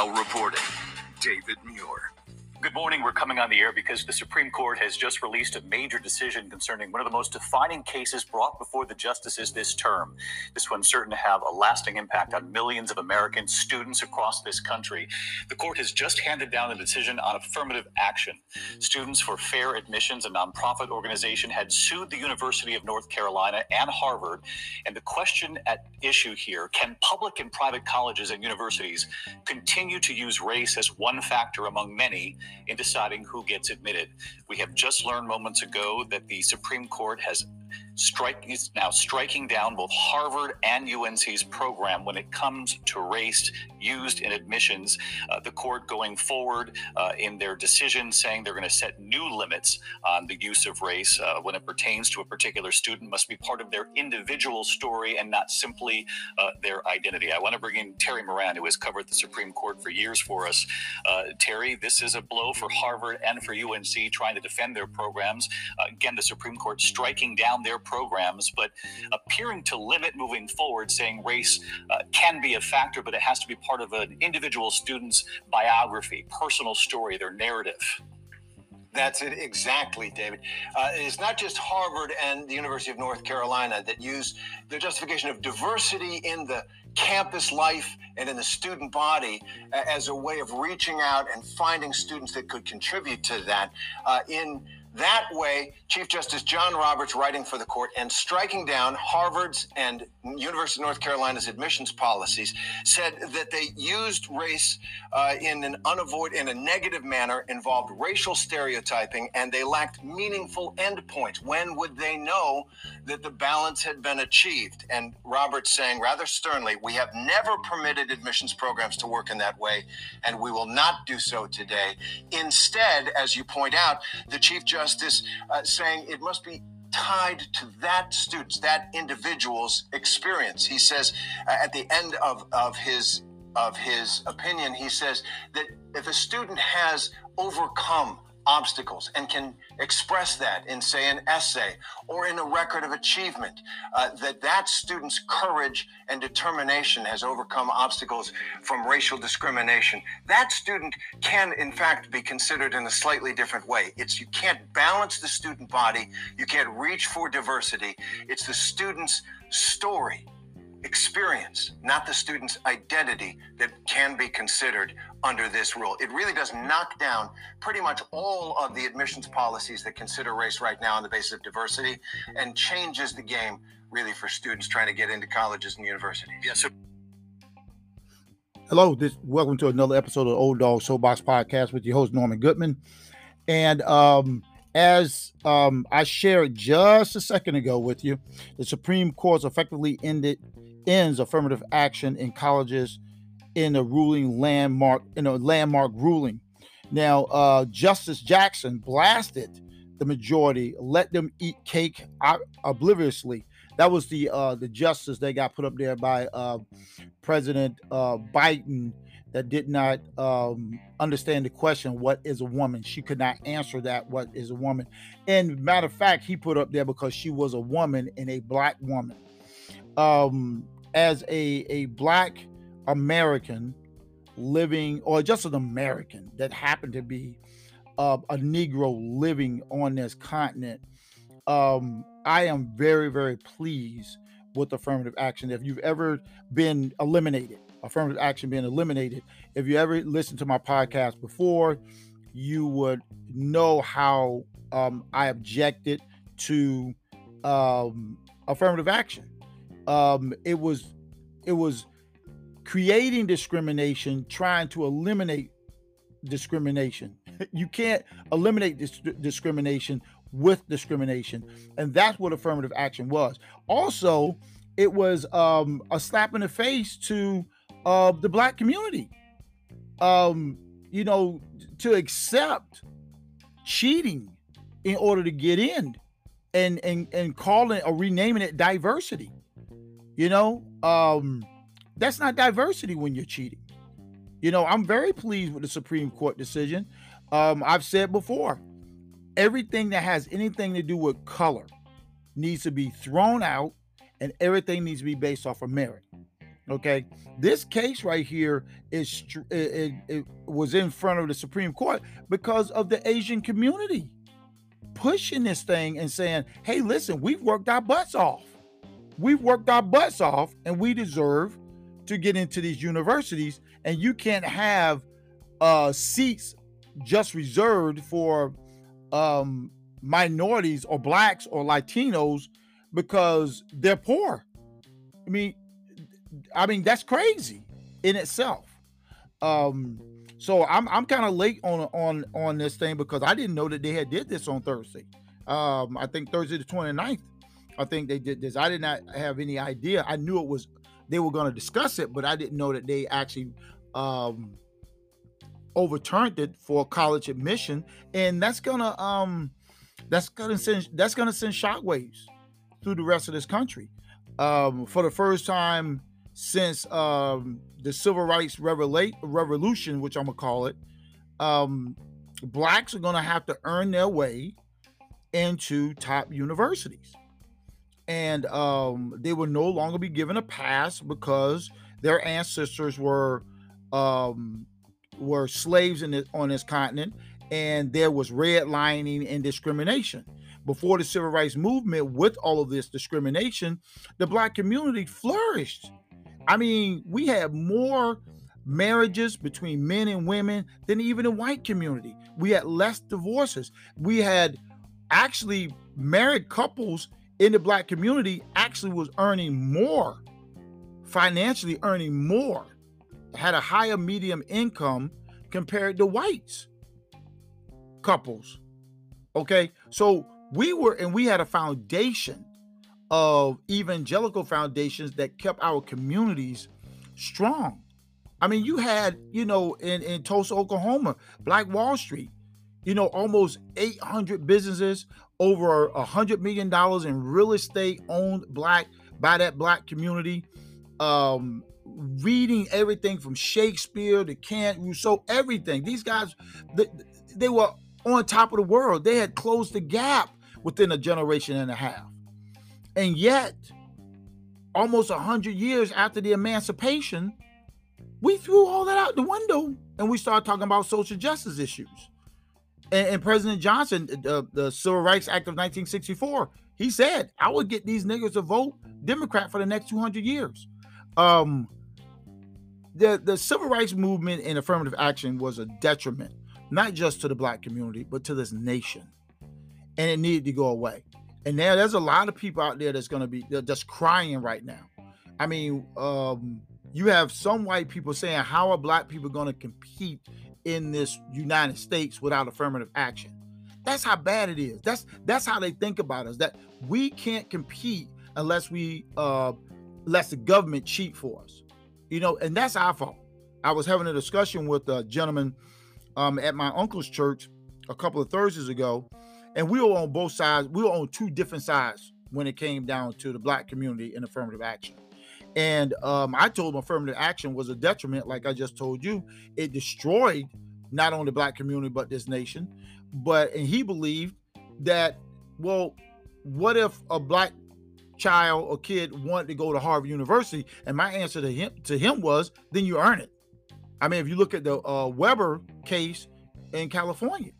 Now reporting, David Muir. Good morning. We're coming on the air because the Supreme Court has just released a major decision concerning one of the most defining cases brought before the justices this term. This one's certain to have a lasting impact on millions of American students across this country. The court has just handed down a decision on affirmative action. Students for Fair Admissions, a nonprofit organization, had sued the University of North Carolina and Harvard. And the question at issue here can public and private colleges and universities continue to use race as one factor among many? In deciding who gets admitted. We have just learned moments ago that the Supreme Court has strike is now striking down both Harvard and UNC's program when it comes to race used in admissions. Uh, the court going forward uh, in their decision saying they're going to set new limits on the use of race uh, when it pertains to a particular student must be part of their individual story and not simply uh, their identity. I want to bring in Terry Moran, who has covered the Supreme Court for years for us. Uh, Terry, this is a blow for Harvard and for UNC trying to defend their programs. Uh, again, the Supreme Court striking down their programs, but appearing to limit moving forward, saying race uh, can be a factor, but it has to be part of an individual student's biography, personal story, their narrative. That's it exactly, David. Uh, it's not just Harvard and the University of North Carolina that use the justification of diversity in the campus life and in the student body as a way of reaching out and finding students that could contribute to that uh, in that way, Chief Justice John Roberts, writing for the court and striking down Harvard's and University of North Carolina's admissions policies, said that they used race uh, in an unavoid in a negative manner, involved racial stereotyping, and they lacked meaningful endpoints. When would they know that the balance had been achieved? And Roberts saying rather sternly, "We have never permitted admissions programs to work in that way, and we will not do so today. Instead, as you point out, the Chief Justice justice uh, saying it must be tied to that student's, that individual's experience. He says uh, at the end of, of his of his opinion, he says that if a student has overcome obstacles and can express that in say an essay or in a record of achievement uh, that that student's courage and determination has overcome obstacles from racial discrimination. That student can in fact be considered in a slightly different way. It's you can't balance the student body. You can't reach for diversity. It's the student's story experience, not the student's identity, that can be considered under this rule. It really does knock down pretty much all of the admissions policies that consider race right now on the basis of diversity and changes the game really for students trying to get into colleges and universities. Yes. Hello, this welcome to another episode of Old Dog Soapbox Podcast with your host Norman Goodman. And um as um, I shared just a second ago with you, the Supreme Court effectively ended ends affirmative action in colleges in a ruling landmark in a landmark ruling. Now, uh, Justice Jackson blasted the majority, let them eat cake obliviously. That was the uh, the justice that got put up there by uh, President uh, Biden that did not um, understand the question, "What is a woman?" She could not answer that. What is a woman? And matter of fact, he put up there because she was a woman and a black woman um, as a a black American living, or just an American that happened to be uh, a Negro living on this continent, um, I am very very pleased with affirmative action. If you've ever been eliminated, affirmative action being eliminated, if you ever listened to my podcast before, you would know how um, I objected to um, affirmative action um, it was it was creating discrimination, trying to eliminate discrimination. You can't eliminate this discrimination with discrimination, and that's what affirmative action was. Also, it was um, a slap in the face to uh, the black community. Um, you know, to accept cheating in order to get in, and and and calling or renaming it diversity. You know, um, that's not diversity when you're cheating. You know, I'm very pleased with the Supreme Court decision. Um, I've said before, everything that has anything to do with color needs to be thrown out, and everything needs to be based off of merit. Okay, this case right here is it, it, it was in front of the Supreme Court because of the Asian community pushing this thing and saying, "Hey, listen, we've worked our butts off. We've worked our butts off, and we deserve to get into these universities. And you can't have uh, seats just reserved for um, minorities or blacks or Latinos because they're poor. I mean, I mean that's crazy in itself. Um, so I'm I'm kind of late on on on this thing because I didn't know that they had did this on Thursday. Um, I think Thursday the 29th. I think they did this. I did not have any idea. I knew it was they were going to discuss it, but I didn't know that they actually um overturned it for college admission, and that's gonna um that's gonna send that's gonna send shockwaves through the rest of this country. Um, for the first time since um, the civil rights revolution, which I'm gonna call it, um, blacks are gonna have to earn their way into top universities, and um, they will no longer be given a pass because their ancestors were um, were slaves in the, on this continent, and there was redlining and discrimination. Before the civil rights movement, with all of this discrimination, the black community flourished. I mean, we had more marriages between men and women than even the white community. We had less divorces. We had actually married couples in the black community actually was earning more financially earning more had a higher medium income compared to whites couples. Okay, so we were, and we had a foundation of evangelical foundations that kept our communities strong. I mean, you had, you know, in, in Tulsa, Oklahoma, Black Wall Street, you know, almost 800 businesses, over a hundred million dollars in real estate owned black by that black community. Um, reading everything from Shakespeare to Kant, Rousseau, everything. These guys, they, they were on top of the world. They had closed the gap within a generation and a half. And yet, almost 100 years after the emancipation, we threw all that out the window and we started talking about social justice issues. And, and President Johnson, uh, the Civil Rights Act of 1964, he said, I would get these niggers to vote Democrat for the next 200 years. Um, the, the civil rights movement and affirmative action was a detriment, not just to the black community, but to this nation. And it needed to go away. And now there's a lot of people out there that's going to be just crying right now. I mean, um, you have some white people saying, How are black people going to compete in this United States without affirmative action? That's how bad it is. That's that's how they think about us. That we can't compete unless we uh lets the government cheat for us. You know, and that's our fault. I was having a discussion with a gentleman um, at my uncle's church a couple of Thursdays ago, and we were on both sides. We were on two different sides when it came down to the black community and affirmative action. And um, I told him affirmative action was a detriment, like I just told you. It destroyed not only the black community but this nation. But and he believed that, well, what if a black child or kid wanted to go to Harvard University? And my answer to him to him was, then you earn it. I mean, if you look at the uh, Weber case in California,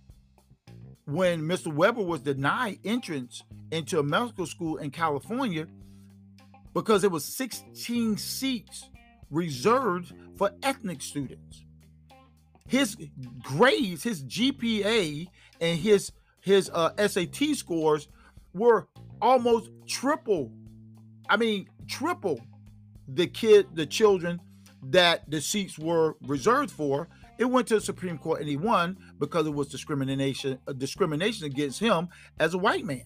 when Mr. Weber was denied entrance into a medical school in California because there was 16 seats reserved for ethnic students. His grades, his GPA, and his his uh, SAT scores were almost triple. I mean, triple the kid, the children that the seats were reserved for. It went to the Supreme Court and he won because it was discrimination, discrimination against him as a white man.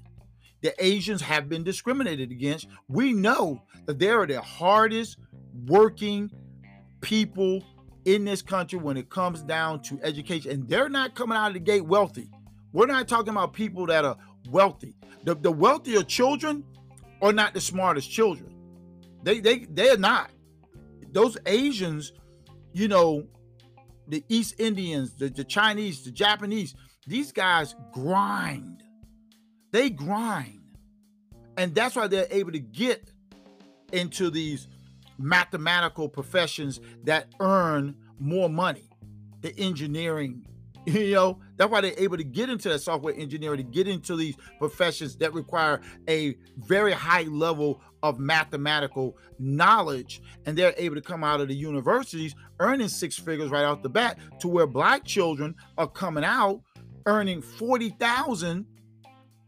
The Asians have been discriminated against. We know that they are the hardest working people in this country when it comes down to education, and they're not coming out of the gate wealthy. We're not talking about people that are wealthy. The, the wealthier children are not the smartest children. They they they're not. Those Asians, you know, the East Indians, the, the Chinese, the Japanese, these guys grind. They grind. And that's why they're able to get into these mathematical professions that earn more money, the engineering. You know, that's why they're able to get into that software engineering, to get into these professions that require a very high level of mathematical knowledge. And they're able to come out of the universities earning six figures right off the bat to where black children are coming out earning 40,000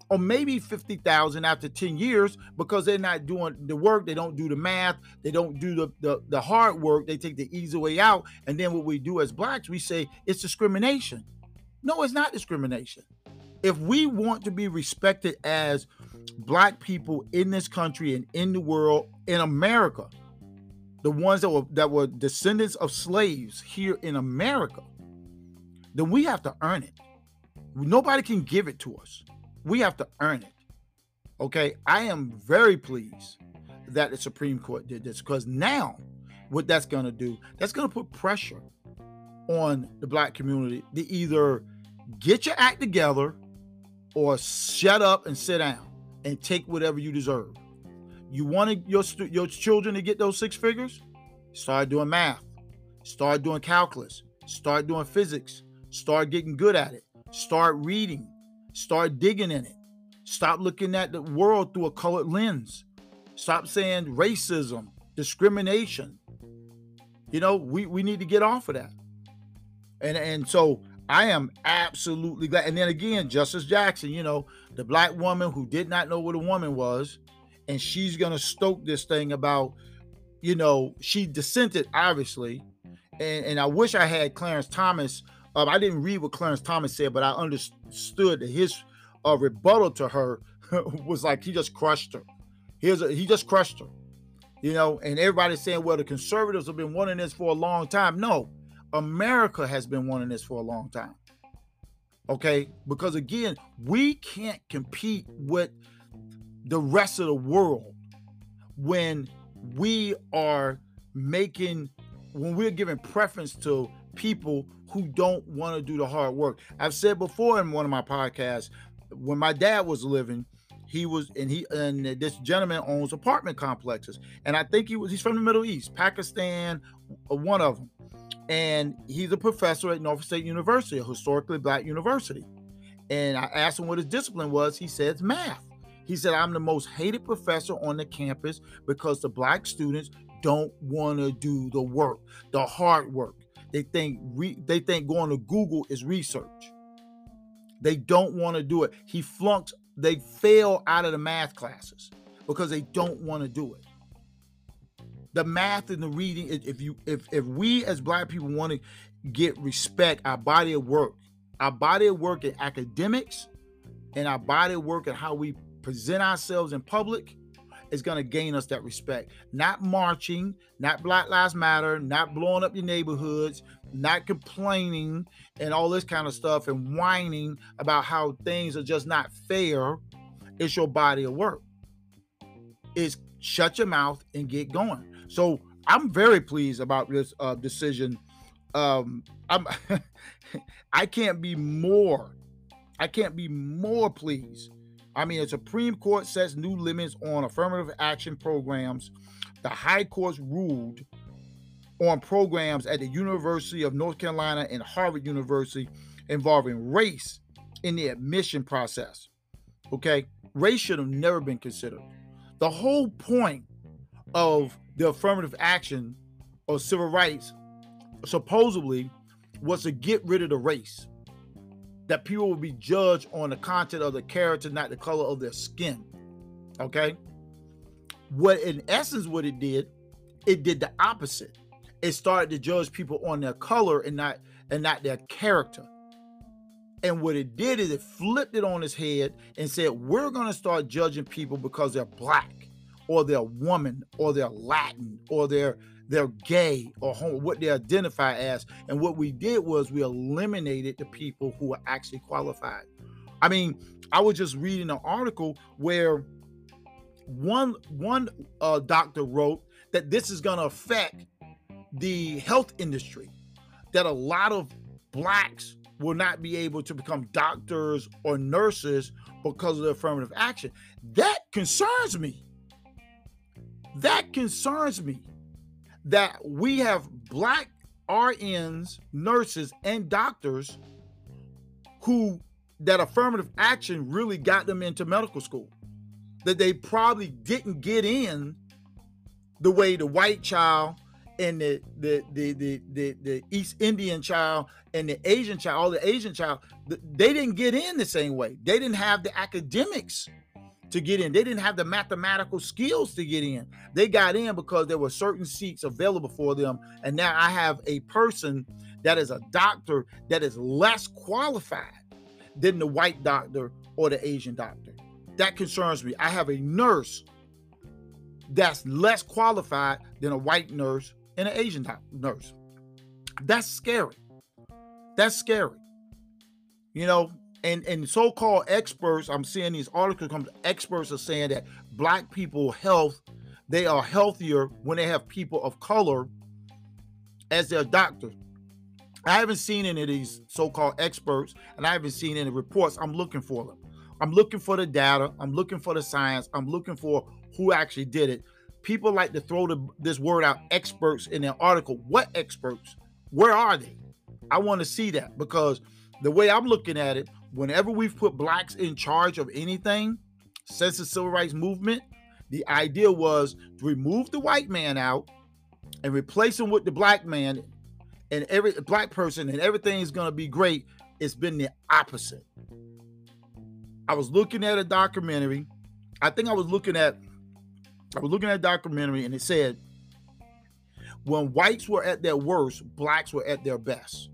or maybe 50,000 after 10 years because they're not doing the work, they don't do the math, they don't do the, the, the hard work, they take the easy way out. And then what we do as blacks, we say it's discrimination. No, it's not discrimination. If we want to be respected as black people in this country and in the world, in America, the ones that were that were descendants of slaves here in America, then we have to earn it. Nobody can give it to us. We have to earn it. Okay. I am very pleased that the Supreme Court did this because now what that's going to do, that's going to put pressure on the black community to either get your act together or shut up and sit down and take whatever you deserve. You wanted your your children to get those six figures? Start doing math. Start doing calculus. Start doing physics. Start getting good at it. Start reading. Start digging in it. Stop looking at the world through a colored lens. Stop saying racism, discrimination. You know, we, we need to get off of that. And and so I am absolutely glad. And then again, Justice Jackson, you know, the black woman who did not know what a woman was, and she's gonna stoke this thing about, you know, she dissented obviously, and and I wish I had Clarence Thomas um, I didn't read what Clarence Thomas said, but I understood that his uh, rebuttal to her was like he just crushed her. Here's a, he just crushed her, you know. And everybody's saying, well, the conservatives have been wanting this for a long time. No, America has been wanting this for a long time. Okay, because again, we can't compete with the rest of the world when we are making when we're giving preference to people who don't want to do the hard work. I've said before in one of my podcasts, when my dad was living, he was and he and this gentleman owns apartment complexes, and I think he was he's from the Middle East, Pakistan, uh, one of them, and he's a professor at Norfolk State University, a historically black university. And I asked him what his discipline was. He said it's math. He said, I'm the most hated professor on the campus because the black students don't want to do the work, the hard work. They think re- they think going to Google is research. They don't want to do it. He flunks. They fail out of the math classes because they don't want to do it. The math and the reading. If you if if we as black people want to get respect, our body of work, our body of work in academics, and our body of work and how we present ourselves in public is going to gain us that respect. Not marching, not Black Lives Matter, not blowing up your neighborhoods, not complaining and all this kind of stuff and whining about how things are just not fair. It's your body of work. Is shut your mouth and get going. So I'm very pleased about this uh, decision. Um, I'm I can't be more. I can't be more pleased I mean, the Supreme Court sets new limits on affirmative action programs. The High Courts ruled on programs at the University of North Carolina and Harvard University involving race in the admission process. Okay, race should have never been considered. The whole point of the affirmative action of civil rights supposedly was to get rid of the race that people will be judged on the content of the character, not the color of their skin. Okay. What in essence, what it did, it did the opposite. It started to judge people on their color and not and not their character. And what it did is it flipped it on its head and said, we're to start judging people because they're black or they're woman or they're Latin or they're they're gay or homo, what they identify as. And what we did was we eliminated the people who are actually qualified. I mean, I was just reading an article where one one uh, doctor wrote that this is going to affect the health industry. That a lot of blacks will not be able to become doctors or nurses because of the affirmative action. That concerns me. That concerns me that we have black RNs, nurses, and doctors who that affirmative action really got them into medical school. That they probably didn't get in the way the white child and the the the the the, the East Indian child and the Asian child, all the Asian child, they didn't get in the same way. They didn't have the academics to get in. They didn't have the mathematical skills to get in. They got in because there were certain seats available for them. And now I have a person that is a doctor that is less qualified than the white doctor or the Asian doctor. That concerns me. I have a nurse that's less qualified than a white nurse and an Asian nurse. That's scary. That's scary. You know, and and so-called experts, I'm seeing these articles come. Experts are saying that black people health, they are healthier when they have people of color as their doctors. I haven't seen any of these so-called experts, and I haven't seen any reports. I'm looking for them. I'm looking for the data. I'm looking for the science. I'm looking for who actually did it. People like to throw the, this word out, experts, in their article. What experts? Where are they? I want to see that because the way I'm looking at it, whenever we've put blacks in charge of anything since the civil rights movement, the idea was to remove the white man out and replace him with the black man and every black person and everything is going to be great. It's been the opposite. I was looking at a documentary. I think I was looking at I was looking at a documentary and it said when whites were at their worst, blacks were at their best.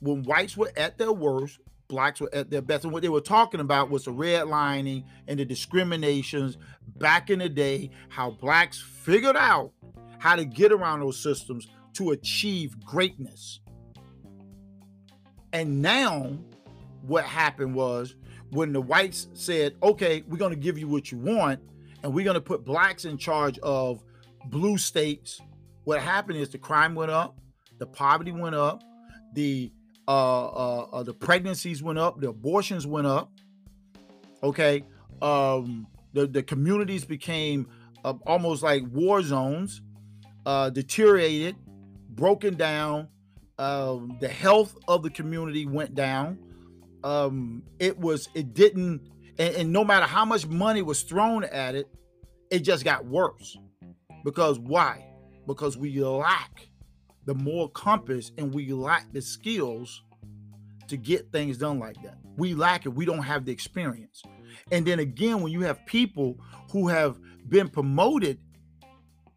When whites were at their worst, blacks were at their best. And what they were talking about was the redlining and the discriminations back in the day, how blacks figured out how to get around those systems to achieve greatness. And now, what happened was when the whites said, okay, we're going to give you what you want, and we're going to put blacks in charge of blue states, what happened is the crime went up, the poverty went up, the uh, uh, uh, the pregnancies went up, the abortions went up. Okay, um, the the communities became uh, almost like war zones, uh, deteriorated, broken down. Um, the health of the community went down. Um, it was it didn't, and, and no matter how much money was thrown at it, it just got worse. Because why? Because we lack the moral compass and we lack the skills to get things done like that. We lack it. We don't have the experience. And then again, when you have people who have been promoted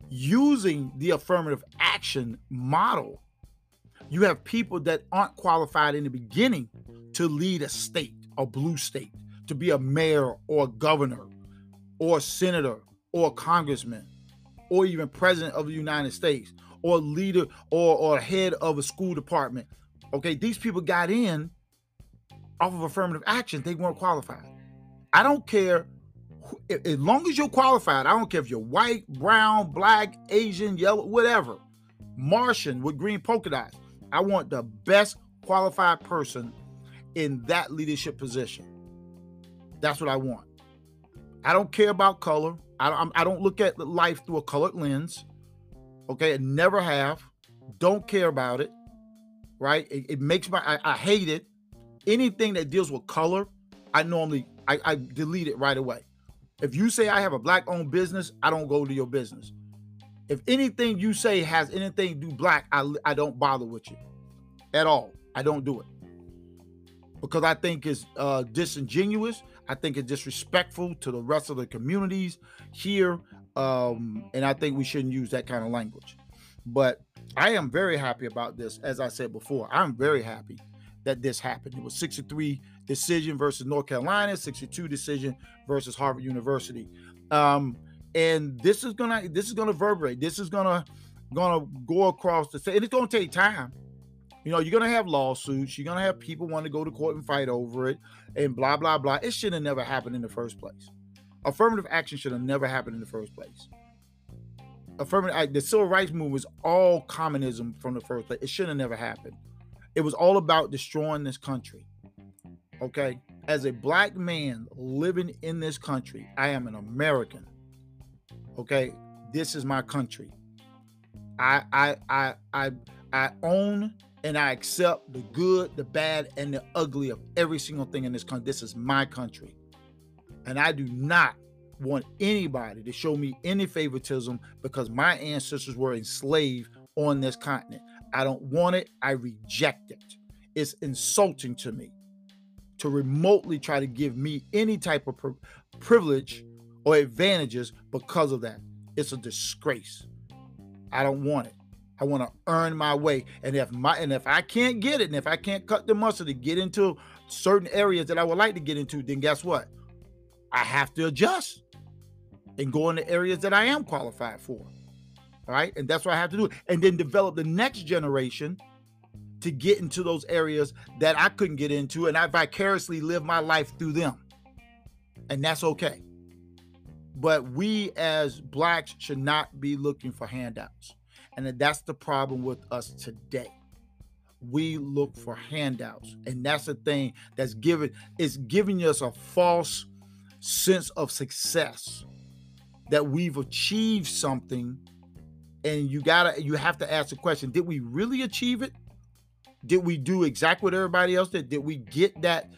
using the affirmative action model, you have people that aren't qualified in the beginning to lead a state, a blue state, to be a mayor or a governor or a senator or a congressman or even president of the United States or leader or, or head of a school department. Okay, these people got in off of affirmative action. They weren't qualified. I don't care. As long as you're qualified, I don't care if you're white, brown, black, Asian, yellow, whatever, Martian with green polka dots. I want the best qualified person in that leadership position. That's what I want. I don't care about color. I I don't look at life through a colored lens. Okay, never have. Don't care about it. Right? It, it makes my I, I, hate it. Anything that deals with color, I normally I, I delete it right away. If you say I have a black owned business, I don't go to your business. If anything you say has anything to do black, I, I don't bother with you at all. I don't do it because I think it's uh, disingenuous. I think it's disrespectful to the rest of the communities here. Um, and I think we shouldn't use that kind of language. But I am very happy about this. As I said before, I'm very happy that this happened. It was 63 decision versus North Carolina, 62 decision versus Harvard University. Um, and this is gonna this is gonna reverberate. This is gonna gonna go across the state. And it's gonna take time you know, you're gonna have lawsuits. You're gonna have people want to go to court and fight over it, and blah blah blah. It should have never happened in the first place. Affirmative action should have never happened in the first place. Affirmative, the civil rights movement was all communism from the first place. It should have never happened. It was all about destroying this country. Okay, as a black man living in this country, I am an American. Okay, this is my country. I I I I I own and I accept the good, the bad, and the ugly of every single thing in this country. This is my country. And I do not want anybody to show me any favoritism because my ancestors were enslaved on this continent. I don't want it. I reject it. It's insulting to me to remotely try to give me any type of pri- privilege or advantages because of that. It's a disgrace. I don't want it. I want to earn my way. And if my and if I can't get it, and if I can't cut the muscle to get into certain areas that I would like to get into, then guess what? I have to adjust and go in the areas that I am qualified for. All right. And that's what I have to do. And then develop the next generation to get into those areas that I couldn't get into. And I vicariously live my life through them. And that's okay. But we as blacks should not be looking for handouts. And that's the problem with us today. We look for handouts. And that's the thing that's giving it's giving us a false sense of success that we've achieved something and you gotta you have to ask the question did we really achieve it did we do exactly what everybody else did did we get that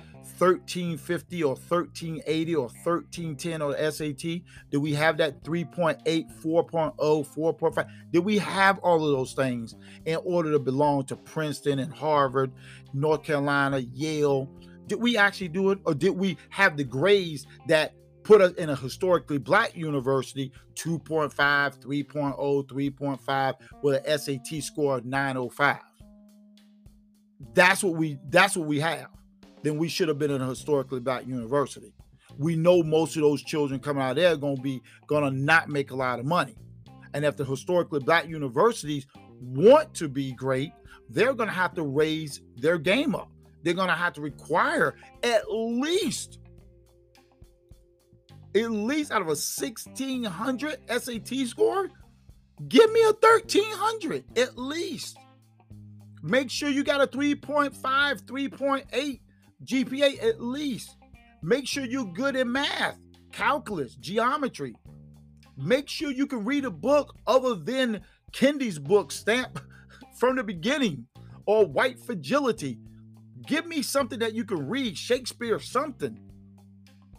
1350 or 1380 or 1310 or SAT? Did we have that 3.8, 4.0, 4.5? Did we have all of those things in order to belong to Princeton and Harvard, North Carolina, Yale? Did we actually do it? Or did we have the grades that put us in a historically black university 2.5, 3.0, 3.5 with an SAT score of 905? That's what we that's what we have then we should have been in a historically black university. We know most of those children coming out there are going to be going to not make a lot of money. And if the historically black universities want to be great, they're going to have to raise their game up. They're going to have to require at least at least out of a 1600 SAT score, give me a 1300 at least. Make sure you got a 3.5, 3.8 GPA at least. Make sure you're good in math, calculus, geometry. Make sure you can read a book other than Kendi's book, Stamp from the Beginning, or White Fragility. Give me something that you can read, Shakespeare, something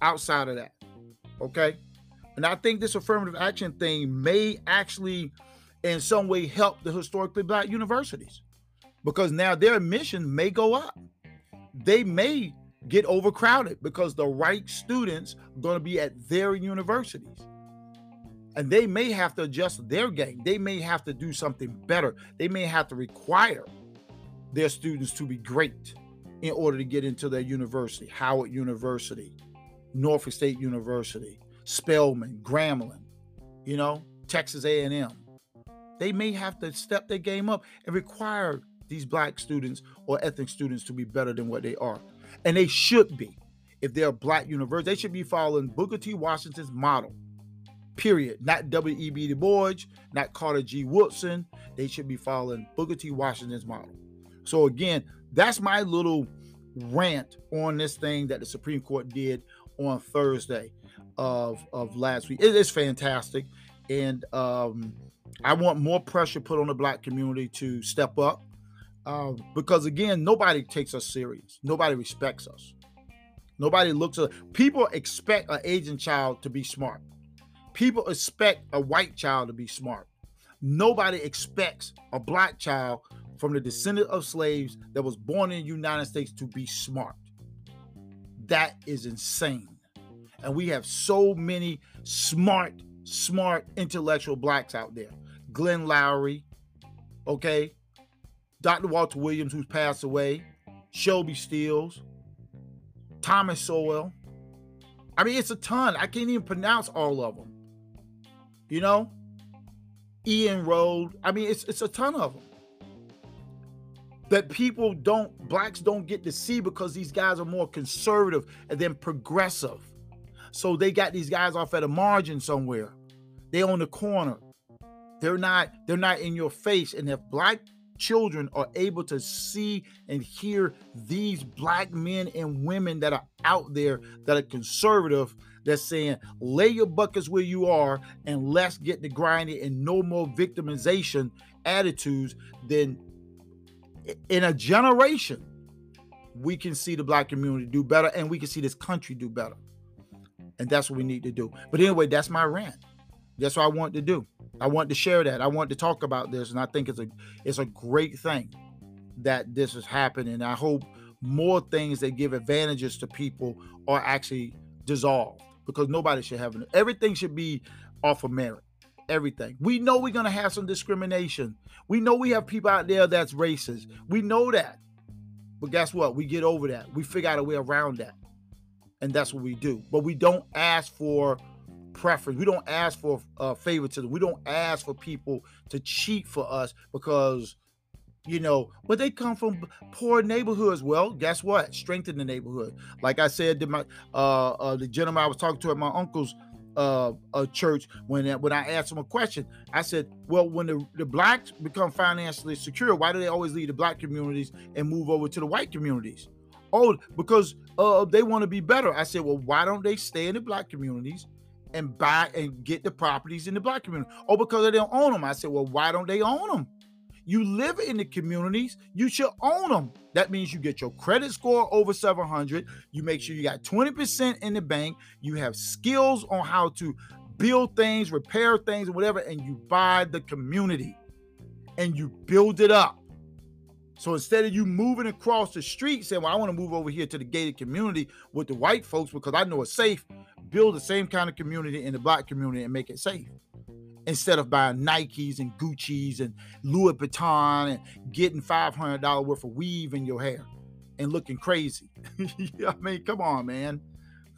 outside of that. Okay. And I think this affirmative action thing may actually, in some way, help the historically black universities because now their admission may go up they may get overcrowded because the right students are going to be at their universities. And they may have to adjust their game. They may have to do something better. They may have to require their students to be great in order to get into their university. Howard University, Norfolk State University, Spelman, Grambling, you know, Texas A&M. They may have to step their game up and require these black students or ethnic students to be better than what they are. And they should be. If they're a black university, they should be following Booker T. Washington's model. Period. Not W.E.B. Du Bois, not Carter G. Woodson. They should be following Booker T. Washington's model. So again, that's my little rant on this thing that the Supreme Court did on Thursday of, of last week. It is fantastic. And um, I want more pressure put on the black community to step up uh, because again, nobody takes us serious. Nobody respects us. Nobody looks at people expect an Asian child to be smart. People expect a white child to be smart. Nobody expects a black child from the descendant of slaves that was born in the United States to be smart. That is insane. And we have so many smart, smart intellectual blacks out there. Glenn Loury, okay, Dr. Walter Williams, who's passed away, Shelby Steeles, Thomas Sowell. I mean, it's a ton. I can't even pronounce all of them. You know, Ian Rode. I mean, it's it's a ton of them that people don't blacks don't get to see because these guys are more conservative then progressive. So they got these guys off at a margin somewhere. They on the corner. They're not they're not in your face. And if black children are able to see and hear these black men and women that are out there that are conservative, that's saying lay your buckets where you are and let's get the grinding and no more victimization attitudes, then in a generation, we can see the black community do better and we can see this country do better. And that's what we need to do. But anyway, that's my rant. That's what I want to do. I want to share that. I want to talk about this. And I think it's a it's a great thing that this is happening. I hope more things that give advantages to people are actually dissolved because nobody should have. Everything should be off of merit. Everything. We know we're gonna have some discrimination. We know we have people out there that's racist. We know that. But guess what? We get over that. We figure out a way around that. And that's what we do. But we don't ask for preference. We don't ask for uh, favoritism. We don't ask for people to cheat for us because, you know, but they come from poor neighborhoods. Well, guess what? Strengthen the neighborhood. Like I said to my uh, uh the gentleman I was talking to at my uncle's uh, a church when when I asked him a question. I said, "Well, when the, the blacks become financially secure, why do they always leave the black communities and move over to the white communities?" Oh, because uh, they want to be better. I said, "Well, why don't they stay in the black communities and buy and get the properties in the black community?" Oh, because they don't own them. I said, "Well, why don't they own them?" You live in the communities, you should own them. That means you get your credit score over 700. You make sure you got 20% in the bank. You have skills on how to build things, repair things, whatever, and you buy the community and you build it up. So instead of you moving across the street saying, Well, I want to move over here to the gated community with the white folks because I know it's safe, build the same kind of community in the black community and make it safe instead of buying Nikes and Gucci's and Louis Vuitton and getting $500 worth of weave in your hair and looking crazy. I mean, come on, man.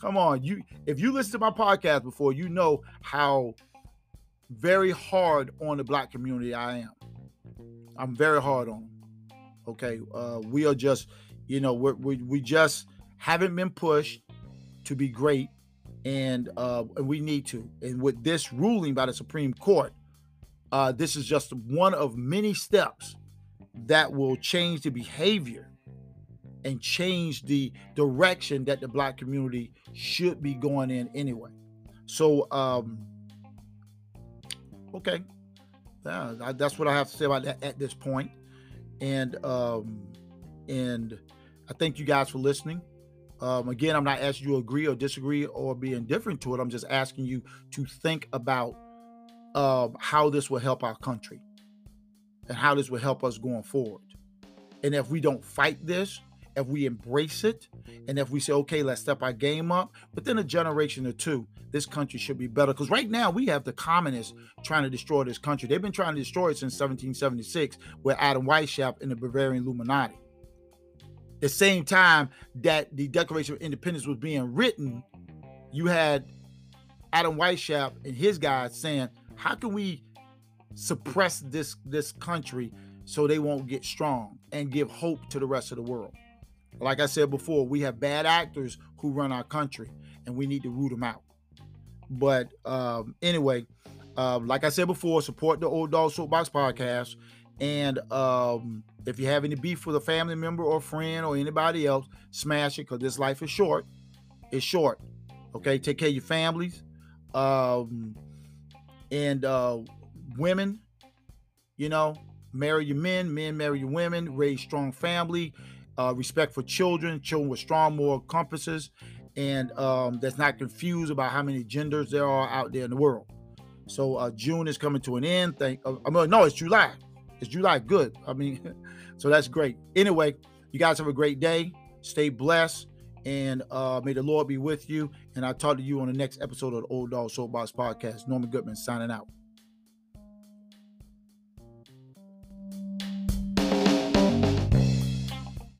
Come on. You if you listen to my podcast before, you know how very hard on the black community I am. I'm very hard on. Okay. Uh, we are just, you know, we we just haven't been pushed to be great and uh, we need to. And with this ruling by the Supreme Court, uh, this is just one of many steps that will change the behavior and change the direction that the black community should be going in anyway. So, um, okay, yeah, that's what I have to say about that at this point. And um, and I thank you guys for listening. Um, again, I'm not asking you to agree or disagree or be indifferent to it. I'm just asking you to think about um, how this will help our country and how this will help us going forward. And if we don't fight this, if we embrace it, and if we say, okay, let's step our game up, within a generation or two, this country should be better. Because right now we have the communists trying to destroy this country. They've been trying to destroy it since 1776 with Adam Weishaupt and the Bavarian Illuminati the same time that the Declaration of Independence was being written, you had Adam Weishaupt and his guys saying, "How can we suppress this this country so they won't get strong and give hope to the rest of the world?" Like I said before, we have bad actors who run our country, and we need to root them out. But um, anyway, uh, like I said before, support the Old Dog Soapbox podcast. And um, if you have any beef with a family member or friend or anybody else, smash it because this life is short. It's short. Okay, take care of your families. Um, and uh, women, you know, marry your men, men marry your women, raise strong family, uh, respect for children, children with strong moral compasses, and um, that's not confused about how many genders there are out there in the world. So uh, June is coming to an end. Thank, uh, no, it's July. July. Good. I mean, so that's great. Anyway, you guys have a great day. Stay blessed. And uh, may the Lord be with you. And I'll talk to you on the next episode of the Old Dog Soapbox Podcast. Norman Goodman signing out.